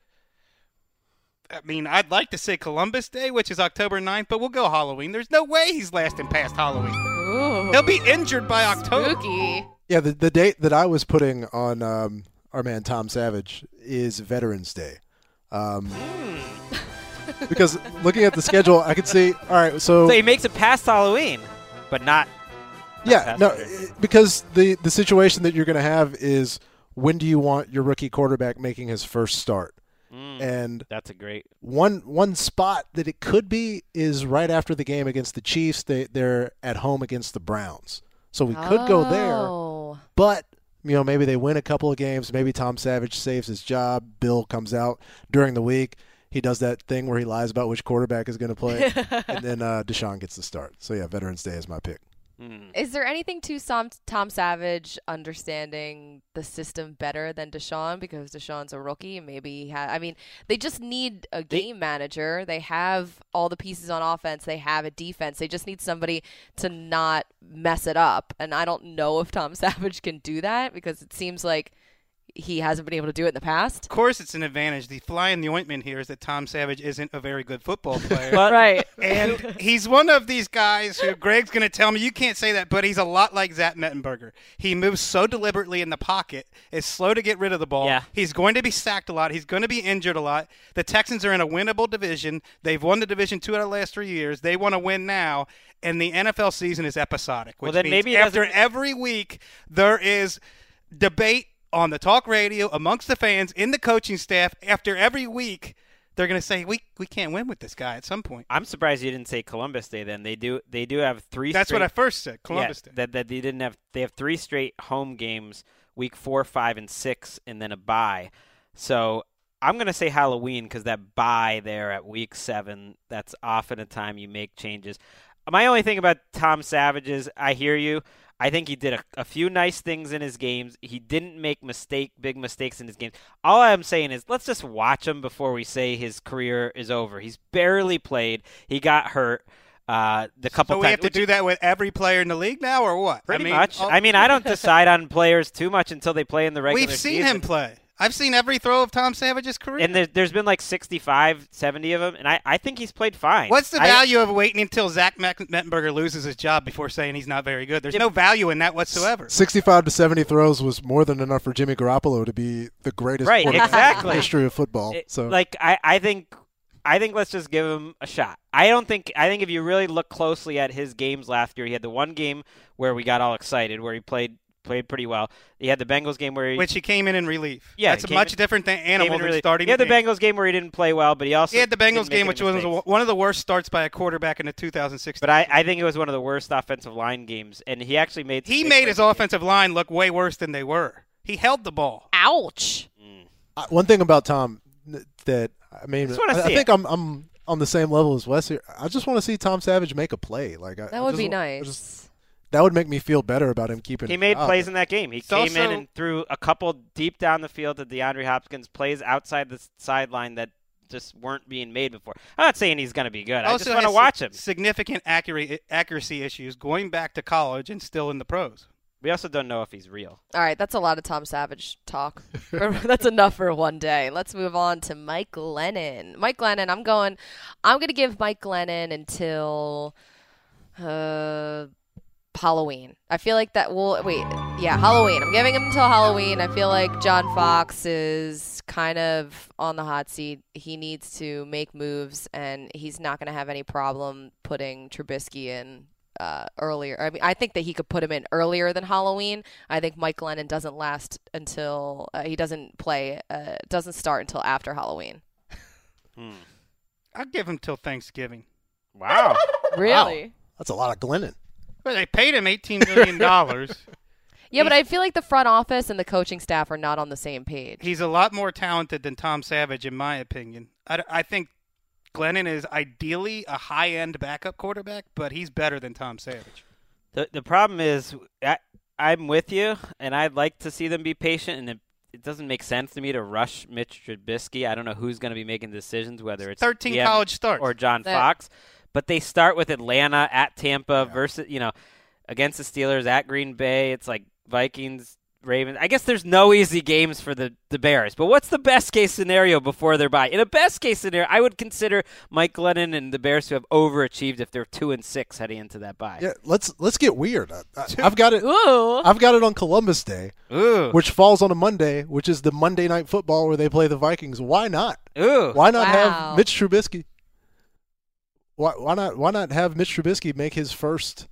I mean, I'd like to say Columbus Day, which is October 9th, but we'll go Halloween. There's no way he's lasting past Halloween. Ooh, He'll be injured by October. spooky. Yeah, the, the date that I was putting on um, our man Tom Savage is Veterans Day. Um, because looking at the schedule, I could see. All right, so, So he makes it past Halloween, but not. yeah, no, Veterans. i- because the the situation that you're going to have is when do you want your rookie quarterback making his first start? Mm, And that's a great. one one spot that it could be is right after the game against the Chiefs. They they're at home against the Browns, so we could go there. But you know, maybe they win a couple of games. Maybe Tom Savage saves his job. Bill comes out during the week. He does that thing where he lies about which quarterback is going to play, and then uh, Deshaun gets the start. So yeah, Veterans Day is my pick. Hmm. Is there anything to Tom, Tom Savage understanding the system better than Deshaun because Deshaun's a rookie maybe he ha- I mean, they just need a They- game manager. They have all the pieces on offense. They have a defense. They just need somebody to not mess it up. And I don't know if Tom Savage can do that because it seems like he hasn't been able to do it in the past. Of course, it's an advantage. The fly in the ointment here is that Tom Savage isn't a very good football player. But Right. and he's one of these guys who Greg's going to tell me you can't say that, but he's a lot like Zach Mettenberger. He moves so deliberately in the pocket, is slow to get rid of the ball. Yeah. He's going to be sacked a lot. He's going to be injured a lot. The Texans are in a winnable division. They've won the division two out of the last three years. They want to win now, and the NFL season is episodic. Which Well, then means maybe after doesn't- every week there is debate on the talk radio amongst the fans in the coaching staff. After every week, they're going to say we we can't win with this guy at some point. I'm surprised you didn't say Columbus Day. Then they do they do have three. That's what I first said. Columbus yeah, Day. That that they didn't have. They have three straight home games: week four, five, and six, and then a bye. So I'm gonna say Halloween because that bye there at week seven. That's often a time you make changes. My only thing about Tom Savage is I hear you. I think he did a, a few nice things in his games. He didn't make mistake big mistakes in his games. All I'm saying is let's just watch him before we say his career is over. He's barely played. He got hurt. Uh, the couple so we times, have to do that with every player in the league now, or what? Pretty I mean, much. all- I mean, I don't decide on players too much until they play in the regular We've seen season. him play. I've seen every throw of Tom Savage's career. And there, there's been like 65, 70 of them, and I, I think he's played fine. What's the I- value of waiting until Zach Mettenberger loses his job before saying he's not very good? There's no value in that whatsoever. 65 to 70 throws was more than enough for Jimmy Garoppolo to be the greatest Right, quarterback exactly. in the history of football. It- so like I, I think I think let's just give him a shot. I don't think I think if you really look closely at his games last year, he had the one game where we got all excited, where he played played pretty well. He had the Bengals game where he Which he came in in relief. Yeah, that's a much in- different th- animal than starting. He had the game. Bengals game where he didn't play well, but he also He had the Bengals game, any which was one of the worst starts by a quarterback in the 2016. But I, I think it was one of the worst offensive line games, and he actually made. he made his plays. offensive line look way worse than they were. He held the ball. Ouch. Uh, one thing about Tom that I mean, Just wanna I, I think it. I'm I'm on the same level as Wes here. I just want to see Tom Savage make a play. Like That I would just be wa- I nice. just- that would make me feel better about him keeping. He made job. plays in that game. He It's came in and threw a couple deep down the field to DeAndre Hopkins, plays outside the sideline that just weren't being made before. I'm not saying he's going to be good. I just want to watch him. Significant accuracy accuracy issues going back to college and still in the pros. We also don't know if he's real. All right, that's a lot of Tom Savage talk. that's enough for one day. Let's move on to Mike Glennon. Mike Glennon, I'm going. I'm going to give Mike Glennon until uh, Halloween. I feel like that will wait. Yeah, Halloween. I'm giving him until Halloween. I feel like John Fox is kind of on the hot seat. He needs to make moves, and he's not going to have any problem putting Trubisky in uh, earlier. I mean, I think that he could put him in earlier than Halloween. I think Mike Glennon doesn't last until uh, he doesn't play, uh, doesn't start until after Halloween. I'll give him till Thanksgiving. Wow. Really? That's a lot of Glennon. But they paid him eighteen million dollars. Yeah, but I feel like the front office and the coaching staff are not on the same page. He's a lot more talented than Tom Savage, in my opinion. I, I think Glennon is ideally a high-end backup quarterback, but he's better than Tom Savage. The the problem is I, I'm with you, and I'd like to see them be patient. And it, it doesn't make sense to me to rush Mitch Trubisky. I don't know who's going to be making decisions, whether it's 13 GM college starts. or John That- Fox. But they start with Atlanta at Tampa versus you know against the Steelers at Green Bay. It's like Vikings. Ravens. I guess there's no easy games for the, the Bears, but what's the best case scenario before their bye? In a best case scenario, I would consider Mike Glennon and the Bears to have overachieved if they're two and six heading into that bye. Yeah, let's let's get weird. I, I, I've got it. Ooh. I've got it on Columbus Day, Ooh, which falls on a Monday, which is the Monday night football where they play the Vikings. Why not? ooh. Why not Wow. have Mitch Trubisky? Why, why not? Why not have Mitch Trubisky make his first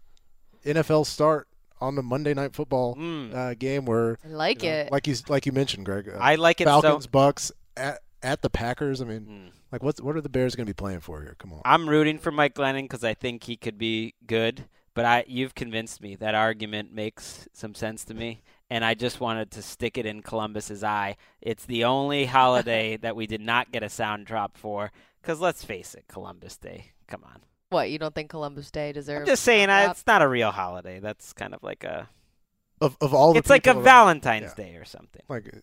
NFL start on the Monday Night Football Mm. uh, game where, I like you know, it. like you like you mentioned, Greg. uh, I like it Falcons, so. Bucks at at the Packers. I mean, Mm. like what's what are the Bears going to be playing for here? Come on. I'm rooting for Mike Glennon because I think he could be good. But I, you've convinced me that argument makes some sense to me, and I just wanted to stick it in Columbus's eye. It's the only holiday that we did not get a sound drop for. Because let's face it, Columbus Day. Come on. What you don't think Columbus Day deserves? I'm just saying, a I, wrap? it's not a real holiday. That's kind of like a. Of of all the It's like a around- Valentine's yeah. Day or something. Like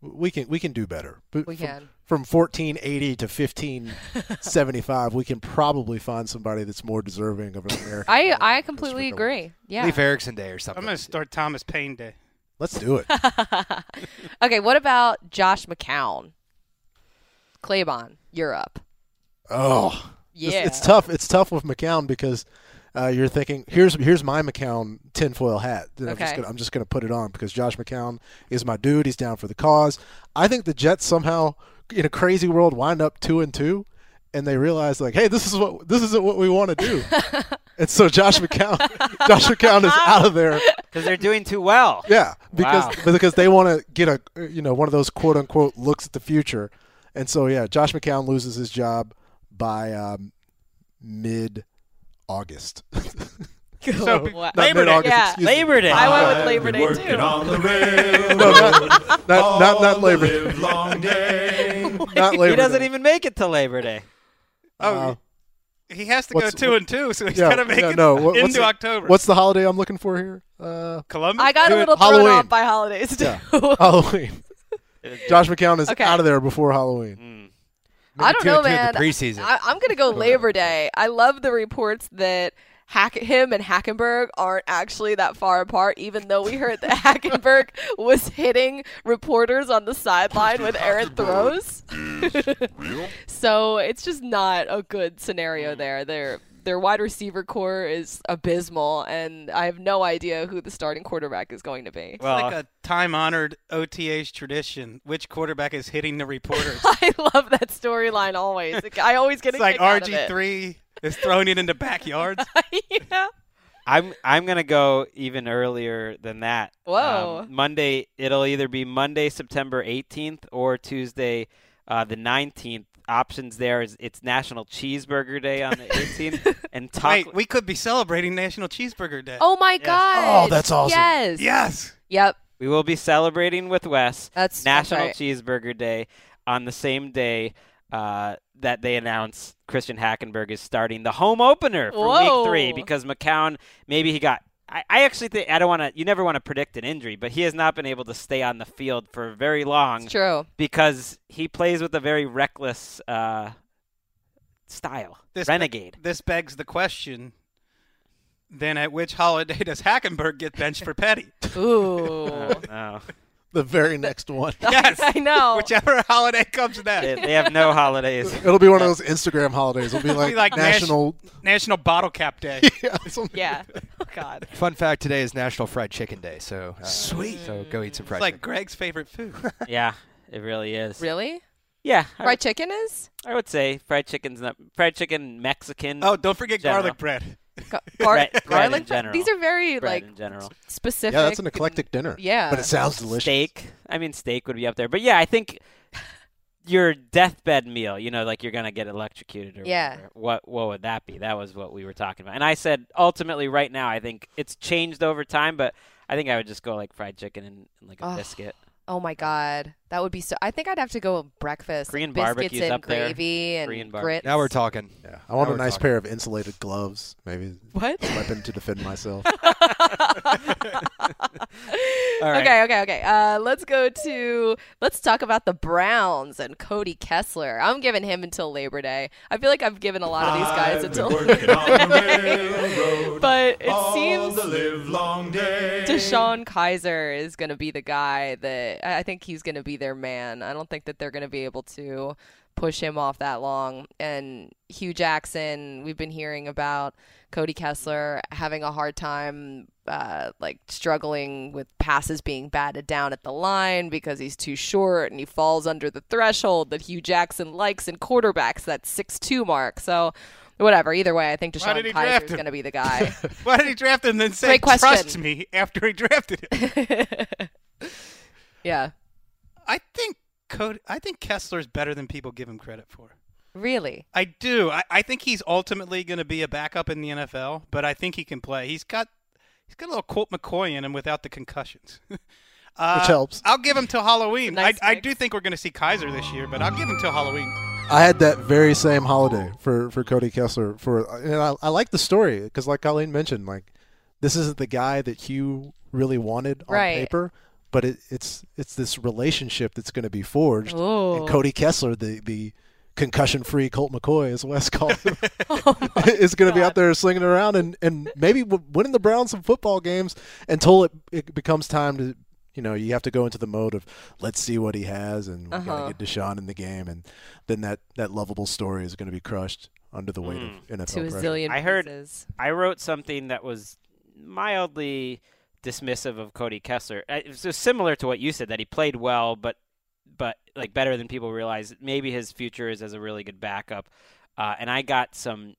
we can we can do better. But We from, can. From 1480 to 1575, we can probably find somebody that's more deserving of an American. I. I completely agree. Yeah. Leif Erikson Day or something. I'm going to start Thomas Paine Day. Let's do it. okay, what about Josh McCown? Claybon, you're up. Oh, Yeah. It's, it's tough. It's tough with McCown because uh, you're thinking, here's here's my McCown tinfoil hat. that I'm just Okay. gonna I'm just gonna put it on because Josh McCown is my dude. He's down for the cause. I think the Jets somehow, in a crazy world, wind up two and two, and they realize like, hey, this is what this isn't what we want to do. and so Josh McCown, Josh McCown is out of there. Because they're doing too well. Yeah, because Wow. because they want to get a you know one of those quote unquote looks at the future, and so yeah, Josh McCown loses his job by um, mid August. So, Wow. Labor Day. mid-August, Yeah. Labor Day. I went with Labor Day too. No, not, not, not, not Labor Day. Not Labor he doesn't Day. even make it to Labor Day. Oh, Uh, he has to go what's- two and two, so he's yeah, got to make no, it no, what- into the- October. What's the holiday I'm looking for here? Uh, Columbus? I got Do a it little thrown Halloween. off by holidays too. Yeah. Halloween. Josh McCown is Okay. out of there before Halloween. Mm. I don't know, and two in man. preseason. I, I'm gonna go Labor Day. I love the reports that Hack him and Hackenberg aren't actually that far apart, even though we heard that Hackenberg was hitting reporters on the sideline with errant throws. so it's just not a good scenario there. Their their wide receiver corps is abysmal, and I have no idea who the starting quarterback is going to be. It's Well, like a time-honored OTA's tradition. Which quarterback is hitting the reporters? I love that storyline always. I always get it's a like kick out of it. RG3 is throwing it into backyards. yeah. I'm I'm gonna go even earlier than that. Whoa. Um, Monday. It'll either be Monday, September 18th, or Tuesday, uh, the 19th. Options there is it's National Cheeseburger Day on the 18th, and taco. Wait, we could be celebrating National Cheeseburger Day. Oh my god. Oh, that's awesome. Yes. yes. Yep. we will be celebrating with Wes That's that's National right. Cheeseburger Day on the same day uh, that they announce Christian Hackenberg is starting the home opener for Whoa. Week Three because McCown maybe he got. I, I actually think I don't want to. You never want to predict an injury, but he has not been able to stay on the field for very long It's true. because he plays with a very reckless uh, style. This Renegade. This begs the question. Then at which holiday does Hackenberg get benched for Petty? Ooh. Oh, no. The very next one. Yes. I know. Whichever holiday comes next. they have no holidays. It'll be one of those Instagram holidays. It'll be like, like Nash- national. National Bottle Cap Day. yeah, yeah. Oh god. Fun fact: today is National Fried Chicken Day, so uh, Sweet. So go eat some fried It's like chicken. Greg's favorite food. yeah, it really is. Really? Yeah, I, Fried chicken is? I would say fried chicken's not fried chicken Mexican. Oh, don't forget General. garlic bread. Gar- gar- Bread- bread in garlic? general. These are very bread like in general. specific. Yeah, that's an eclectic dinner. Yeah. But it sounds delicious. Steak. I mean, steak would be up there. But yeah, I think your deathbed meal. You know, like you're gonna get electrocuted or Yeah. whatever. What what would that be? That was what we were talking about. And I said ultimately, right now, I think it's changed over time, but I think I would just go like fried chicken and, and like a Ugh. biscuit. Oh my god. That would be so I think I'd have to go with breakfast. Korean biscuits barbecue's and up there. gravy and Korean barbe- grits. Now we're talking. Yeah, I want Now a we're nice talking. pair of insulated gloves, maybe What? weapon to defend myself. All right. Okay, okay, okay. Uh, let's go to let's talk about the Browns and Cody Kessler. I'm giving him until Labor Day. I feel like I've given a lot of these guys until Labor Day. but it seems DeShone Kizer is going to be the guy that I I think he's going to be their man. I don't think that they're going to be able to push him off that long. And Hue Jackson, we've been hearing about Cody Kessler having a hard time, uh, like struggling with passes being batted down at the line because he's too short and he falls under the threshold that Hue Jackson likes in quarterbacks, that six-two mark. So. Whatever. Either way, I think DeShone Kizer is going to be the guy. Why did he draft him and then say, trust me, after he drafted him? yeah. I think Cody, I think Kessler's better than people give him credit for. Really? I do. I, I think he's ultimately going to be a backup in the NFL, but I think he can play. He's got he's got a little Colt McCoy in him without the concussions. uh, Which helps. I'll give him till Halloween. Nice I, I do think we're going to see Kizer this year, but I'll give him till Halloween. I had that very same holiday for, for Cody Kessler. For and I, I like the story because, like Colleen mentioned, like this isn't the guy that Hue really wanted on Right. paper, but it, it's it's this relationship that's going to be forged. Ooh. And Cody Kessler, the the concussion-free Colt McCoy, as Wes called him, Oh is going to be out there slinging around and and maybe winning the Browns some football games until it it becomes time to. You know, you have to go into the mode of let's see what he has, and we Uh-huh. gotta get DeShone in the game, and then that that lovable story is going to be crushed under the weight Mm. of NFL to a pressure. zillion I heard- pieces. I wrote something that was mildly dismissive of Cody Kessler. Uh, It just similar to what you said that he played well, but but like better than people realize. Maybe his future is as a really good backup. Uh, and I got some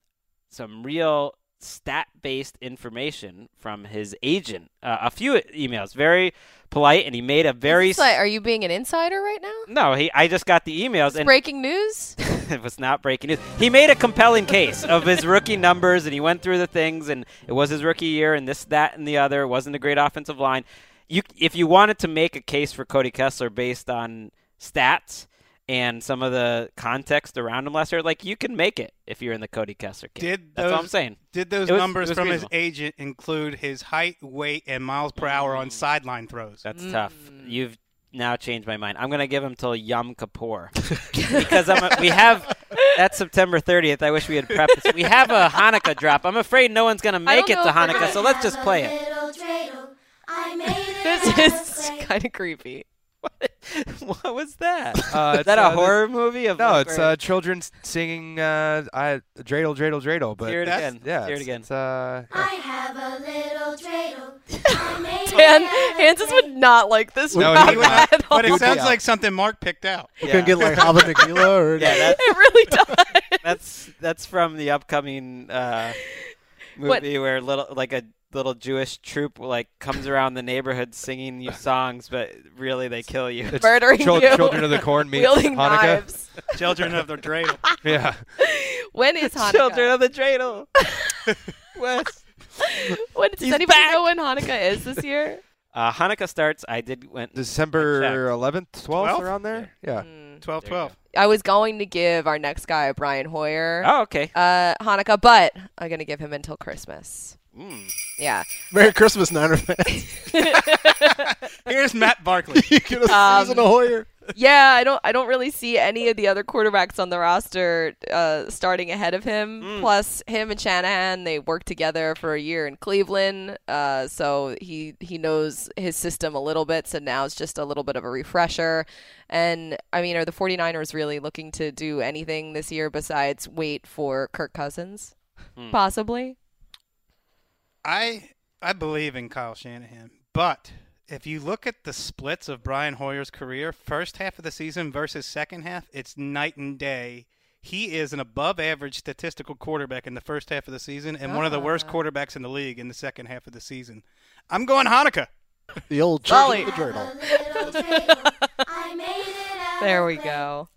some real stat based information from his agent. Uh, a few emails, very polite, and he made a very. Like, are you being an insider right now? no, he. I just got the emails and breaking news. it was not breaking news. He made a compelling case of his rookie numbers, and he went through the things, and it was his rookie year, and this, that, and the other. It wasn't a great offensive line. You, if you wanted to make a case for Cody Kessler based on stats and some of the context around him last year, like you can make it if you're in the Cody Kessler camp. Did That's those, all I'm saying. Did those was- numbers it was from his agent include his height, weight, and miles per hour on mm. sideline throws? That's mm. tough. You've now changed my mind. I'm going to give him till Yom Kippur because I'm a, we have that's September 30th. I wish we had prepped this. We have a Hanukkah drop. I'm afraid no one's going to make it to know if we're Hanukkah, so let's just play it. this is kind of creepy. what was that? Uh, Is that a uh, horror movie? Of No, like it's where- uh, children singing uh, I, dreidel, dreidel, dreidel. But Hear it that's- again. Yeah, Hear it it's- again. It's, uh, Dan Hanses would not like this. No, he would not. at all. But it sounds like something Mark picked out. We Yeah. couldn't get like Hava Nagila or yeah, that's it really does. that's that's from the upcoming uh, What- movie where little like a little Jewish troupe like comes around the neighborhood singing you songs, but really they kill you. it's Murdering chil- you. Children of the Corn meets Wielding Hanukkah. knives. Children of the dreidel. Yeah. When is Hanukkah? Children of the dreidel. Wes. When, does He's anybody back. know when Hanukkah is this year? Uh, Hanukkah starts. I did went. December 11th, 12th, around there. Yeah. Mm. 12 12. I was going to give our next guy, Brian Hoyer, Oh, okay. uh, Hanukkah, but I'm going to give him until Christmas. Mm. Yeah. Merry Christmas, Niner fans. Here's Matt Barkley. you get a Um, season of Hoyer. Yeah, I don't I don't really see any of the other quarterbacks on the roster uh, starting ahead of him. Mm. Plus him and Shanahan, they worked together for a year in Cleveland. Uh, so he he knows his system a little bit, so now it's just a little bit of a refresher. And I mean, are the 49ers really looking to do anything this year besides wait for Kirk Cousins? Hmm. Possibly. I I believe in Kyle Shanahan, but if you look at the splits of Brian Hoyer's career, first half of the season versus second half, it's night and day. He is an above average statistical quarterback in the first half of the season and one of the worst Ah. quarterbacks in the league in the second half of the season. I'm going Hanukkah. The old Solly. children the dreidel. There we go.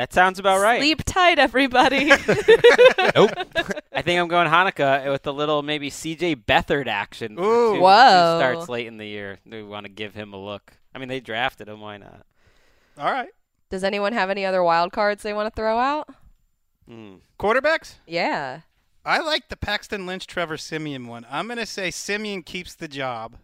That sounds about right. Sleep tight, everybody. Nope. I think I'm going Hanukkah with a little maybe C.J. Beathard action. Ooh. two- two Whoa. starts late in the year. We want to give him a look. I mean, they drafted him. Why not? All right. Does anyone have any other wild cards they want to throw out? Mm. Quarterbacks? Yeah. I like the Paxton Lynch Trevor Siemian one. I'm going to say Siemian keeps the job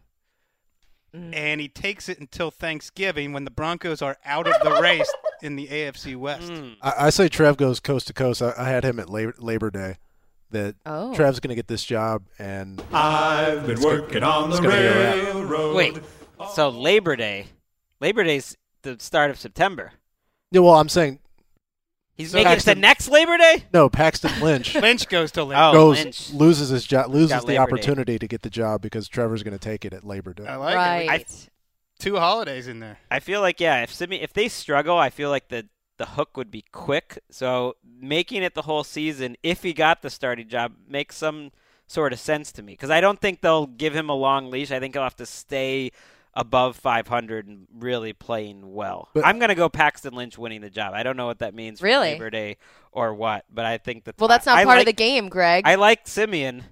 Mhm. and he takes it until Thanksgiving when the Broncos are out of the race in the AFC West. Mm. I, I say Trev goes coast to coast. I, I had him at Labor, Labor Day. That Oh. Trev's going to get this job, and I've been working on the gonna be a wrap. railroad. Wait. So Labor Day. Labor Day's the start of September. yeah. Well, I'm saying He's So making it to Paxton- next Labor Day. no. Paxton Lynch Lynch goes to Lynch. Oh, goes Lynch. loses his job, loses the Labor Day. opportunity to get the job because Trevor's going to take it at Labor Day. I like it. right. I- Two holidays in there. I feel like yeah, if Simi, if they struggle, I feel like the the hook would be quick. So making it the whole season, if he got the starting job, makes some sort of sense to me because I don't think they'll give him a long leash. I think he'll have to stay above 500 and really playing well. But- I'm gonna go Paxton Lynch winning the job. I don't know what that means for Really? Labor Day or what, but I think that well, that's not I part like, of the game, Greg. I like Siemian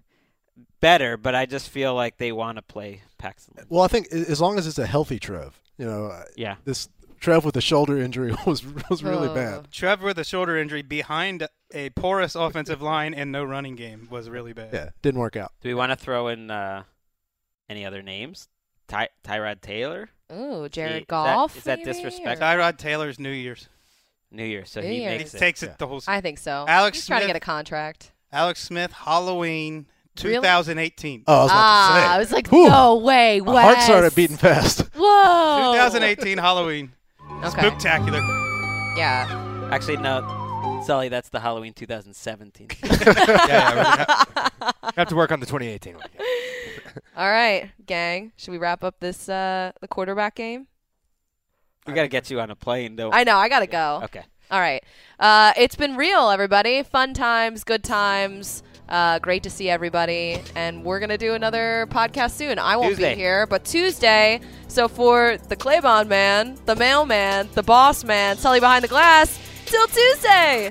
better, but I just feel like they want to play Paxton Lynch. Well, I think as long as it's a healthy Trev, you know, uh, Yeah. this Trev with a shoulder injury was was really Oh. bad. Trev with a shoulder injury behind a porous offensive line and no running game was really bad. Yeah, didn't work out. Do we want to throw in uh, any other names? Ty- Tyrod Taylor, Ooh, Jared is that- Goff. is that maybe, disrespectful? or- Tyrod Taylor's New Year's. New Year, so New he Year's. He makes it. takes Yeah. it the whole. Season. I think so. Alex He's trying to get a contract. Alex Smith, Halloween, Really? 2018. Oh, I was about ah, to say. I was like, Whew. no way, My heart started beating fast. Whoa. 2018 Halloween. Okay. Spectacular. Yeah. Actually, no, Sully, that's the Halloween 2017. yeah, yeah, have to work on the 2018 one. All right, gang. Should we wrap up this uh the quarterback game? we got to get you on a plane, don't I know. I gotta go. Okay. All right. Uh, it's been real, everybody. Fun times, good times. Uh, great to see everybody. And we're going to do another podcast soon. I won't Tuesday. be here, but Tuesday. So for the Claybon man, the mailman, the boss man, Sully behind the glass, till Tuesday.